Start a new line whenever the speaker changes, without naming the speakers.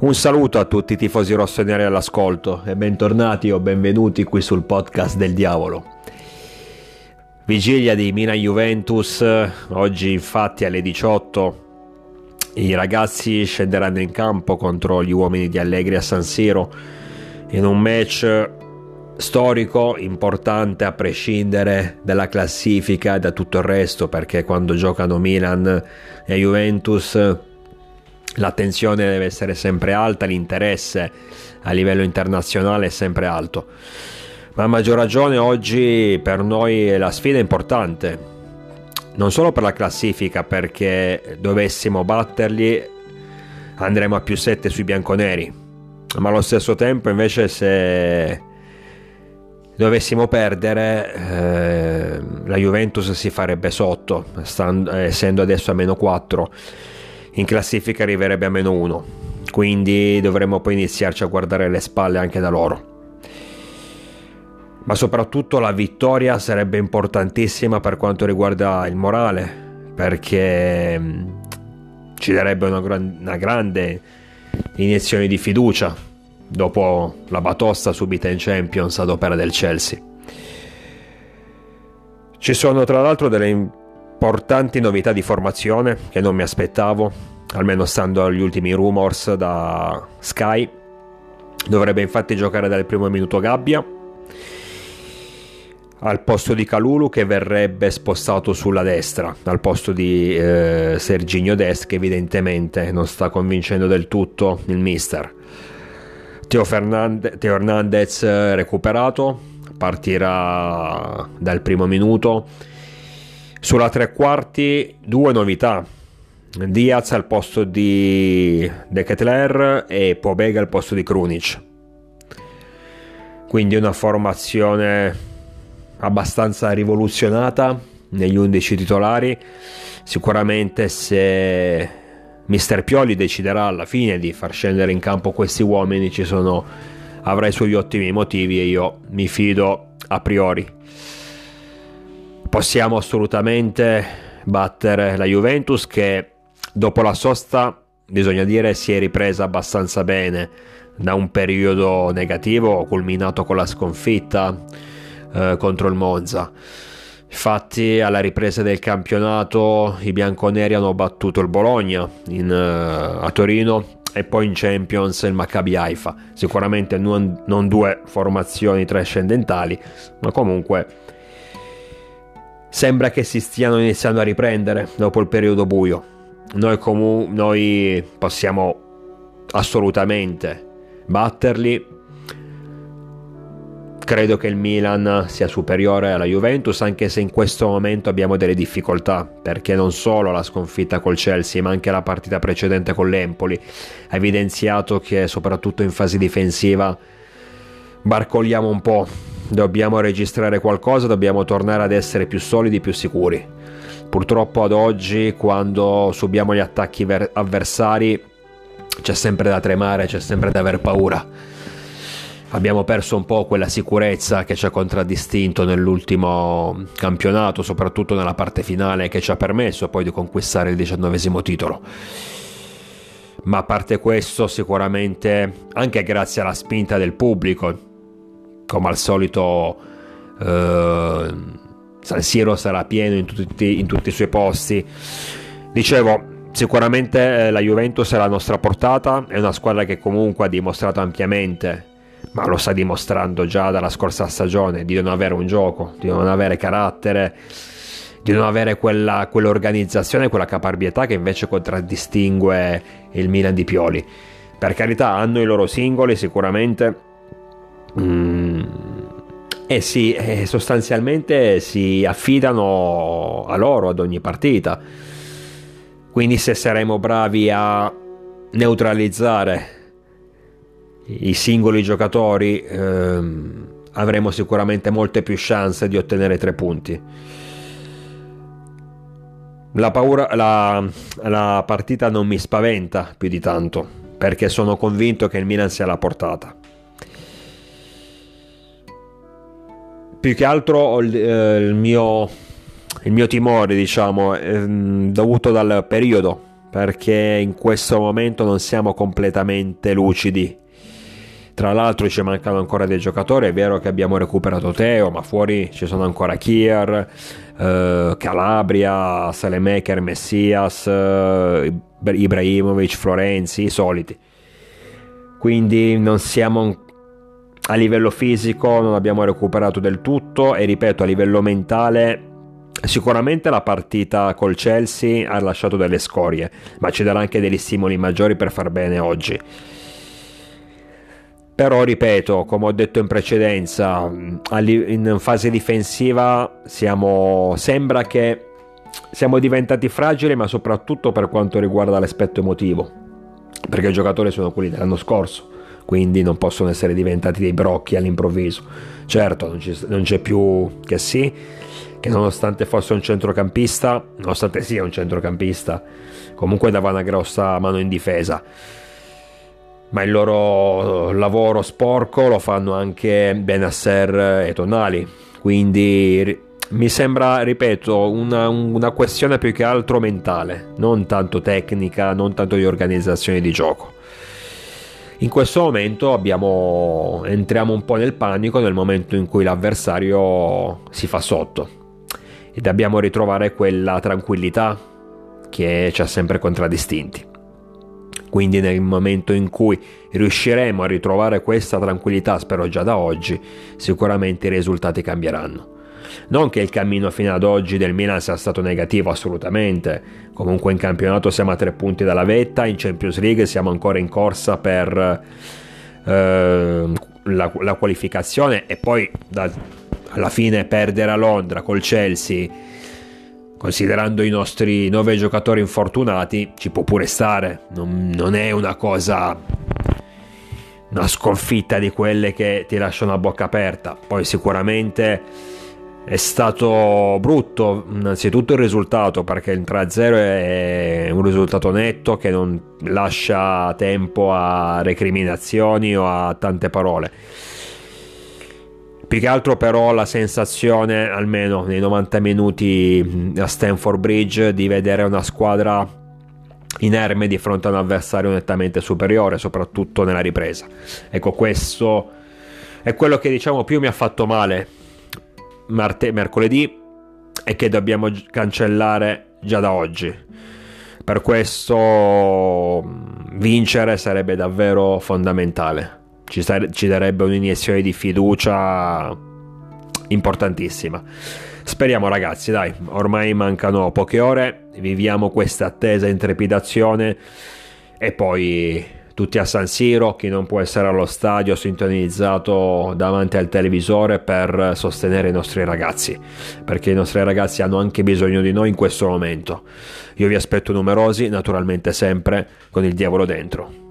Un saluto a tutti i tifosi rossoneri all'ascolto e bentornati o benvenuti qui sul podcast del diavolo. Vigilia di Mina Juventus, oggi infatti alle 18 i ragazzi scenderanno in campo contro gli uomini di Allegri a San Siro in un match storico importante a prescindere dalla classifica e da tutto il resto perché quando giocano Milan e Juventus l'attenzione deve essere sempre alta, l'interesse a livello internazionale è sempre alto. Ma a maggior ragione oggi per noi la sfida è importante, non solo per la classifica, perché dovessimo batterli andremo a più 7 sui bianconeri, ma allo stesso tempo invece se dovessimo perdere eh, la Juventus si farebbe sotto, stando, essendo adesso a meno 4 in classifica arriverebbe a meno 1, quindi dovremmo poi iniziarci a guardare le spalle anche da loro. Ma soprattutto la vittoria sarebbe importantissima per quanto riguarda il morale, perché mm, ci darebbe una, gran- una grande iniezione di fiducia dopo la batosta subita in Champions ad opera del Chelsea. Ci sono tra l'altro delle importanti novità di formazione che non mi aspettavo, almeno stando agli ultimi rumors da Sky. Dovrebbe infatti giocare dal primo minuto Gabbia al posto di Calulu che verrebbe spostato sulla destra al posto di eh, Serginio Dest che evidentemente non sta convincendo del tutto il mister Teo, Fernande- Teo Hernandez recuperato partirà dal primo minuto sulla tre quarti due novità. Diaz al posto di De Ketler e Pobega al posto di Krunic. Quindi una formazione abbastanza rivoluzionata negli 11 titolari. Sicuramente se Mister Pioli deciderà alla fine di far scendere in campo questi uomini ci sono avrà i suoi ottimi motivi e io mi fido a priori possiamo assolutamente battere la Juventus che dopo la sosta bisogna dire si è ripresa abbastanza bene da un periodo negativo culminato con la sconfitta eh, contro il Monza. Infatti alla ripresa del campionato i bianconeri hanno battuto il Bologna in, uh, a Torino e poi in Champions il Maccabi Haifa. Sicuramente non, non due formazioni trascendentali, ma comunque sembra che si stiano iniziando a riprendere dopo il periodo buio. Noi, comu- noi possiamo assolutamente batterli. Credo che il Milan sia superiore alla Juventus, anche se in questo momento abbiamo delle difficoltà, perché non solo la sconfitta col Chelsea, ma anche la partita precedente con l'Empoli ha evidenziato che soprattutto in fase difensiva barcolliamo un po' dobbiamo registrare qualcosa, dobbiamo tornare ad essere più solidi, più sicuri. Purtroppo ad oggi, quando subiamo gli attacchi avversari, c'è sempre da tremare, c'è sempre da aver paura. Abbiamo perso un po' quella sicurezza che ci ha contraddistinto nell'ultimo campionato, soprattutto nella parte finale, che ci ha permesso poi di conquistare il diciannovesimo titolo. Ma a parte questo, sicuramente anche grazie alla spinta del pubblico, come al solito eh, San Siro sarà pieno in tutti, in tutti, i suoi posti. Dicevo, sicuramente eh, la Juventus è la nostra portata, è una squadra che comunque ha dimostrato ampiamente, ma lo sta dimostrando già dalla scorsa stagione, di non avere un gioco, di non avere carattere, di non avere quella, quell'organizzazione, quella caparbietà che invece contraddistingue il Milan di Pioli. Per carità, hanno i loro singoli sicuramente Mm, e si, eh, sostanzialmente si affidano a loro ad ogni partita. Quindi se saremo bravi a neutralizzare i singoli giocatori ehm, avremo sicuramente molte più chance di ottenere tre punti. La, paura, la, la partita non mi spaventa più di tanto perché sono convinto che il Milan sia alla portata. Più che altro il, eh, il, mio, il mio timore, diciamo, è mm, dovuto dal periodo, perché in questo momento non siamo completamente lucidi. Tra l'altro ci mancano ancora dei giocatori, è vero che abbiamo recuperato Teo, ma fuori ci sono ancora Kier, eh, Calabria, Salemaker, Messias, eh, Ibrahimovic, Florenzi, i soliti. Quindi non siamo a livello fisico non abbiamo recuperato del tutto e ripeto a livello mentale Sicuramente la partita col Chelsea ha lasciato delle scorie, ma ci darà anche degli stimoli maggiori per far bene oggi. Però ripeto, come ho detto in precedenza, in fase difensiva siamo, sembra che siamo diventati fragili, ma soprattutto per quanto riguarda l'aspetto emotivo, perché i giocatori sono quelli dell'anno scorso, quindi non possono essere diventati dei brocchi all'improvviso. Certo, non, non c'è più che sì, che nonostante fosse un centrocampista, nonostante sia un centrocampista, comunque dava una grossa mano in difesa. Ma il loro lavoro sporco lo fanno anche Benasser e Tonali. Quindi mi sembra, ripeto, una, una, questione più che altro mentale, non tanto tecnica, non tanto di organizzazione di gioco. In questo momento abbiamo, entriamo un po' nel panico nel momento in cui l'avversario si fa sotto e dobbiamo ritrovare quella tranquillità che ci ha sempre contraddistinti. Quindi nel momento in cui riusciremo a ritrovare questa tranquillità, spero già da oggi, sicuramente i risultati cambieranno. Non che il cammino fino ad oggi del Milan sia stato negativo assolutamente, comunque in campionato siamo a tre punti dalla vetta, in Champions League siamo ancora in corsa per eh, la, la, qualificazione e poi da, alla fine perdere a Londra col Chelsea, considerando i nostri nove giocatori infortunati, ci può pure stare. Non, non è una cosa, una sconfitta di quelle che ti lasciano a bocca aperta. Poi sicuramente è stato brutto innanzitutto il risultato perché il 3-0 è un risultato netto che non lascia tempo a recriminazioni o a tante parole più che altro però la sensazione, almeno nei 90 minuti a Stanford Bridge, di vedere una squadra inerme di fronte a un avversario nettamente superiore, soprattutto nella ripresa. Ecco, questo è quello che diciamo più mi ha fatto male Marte- mercoledì e che dobbiamo cancellare già da oggi. Per questo vincere sarebbe davvero fondamentale ci, sare- ci darebbe un'iniezione di fiducia importantissima. Speriamo ragazzi, dai, ormai mancano poche ore, viviamo questa attesa in trepidazione e poi tutti a San Siro, chi non può essere allo stadio sintonizzato davanti al televisore per sostenere i nostri ragazzi, perché i nostri ragazzi hanno anche bisogno di noi in questo momento. Io vi aspetto numerosi, naturalmente sempre con il diavolo dentro.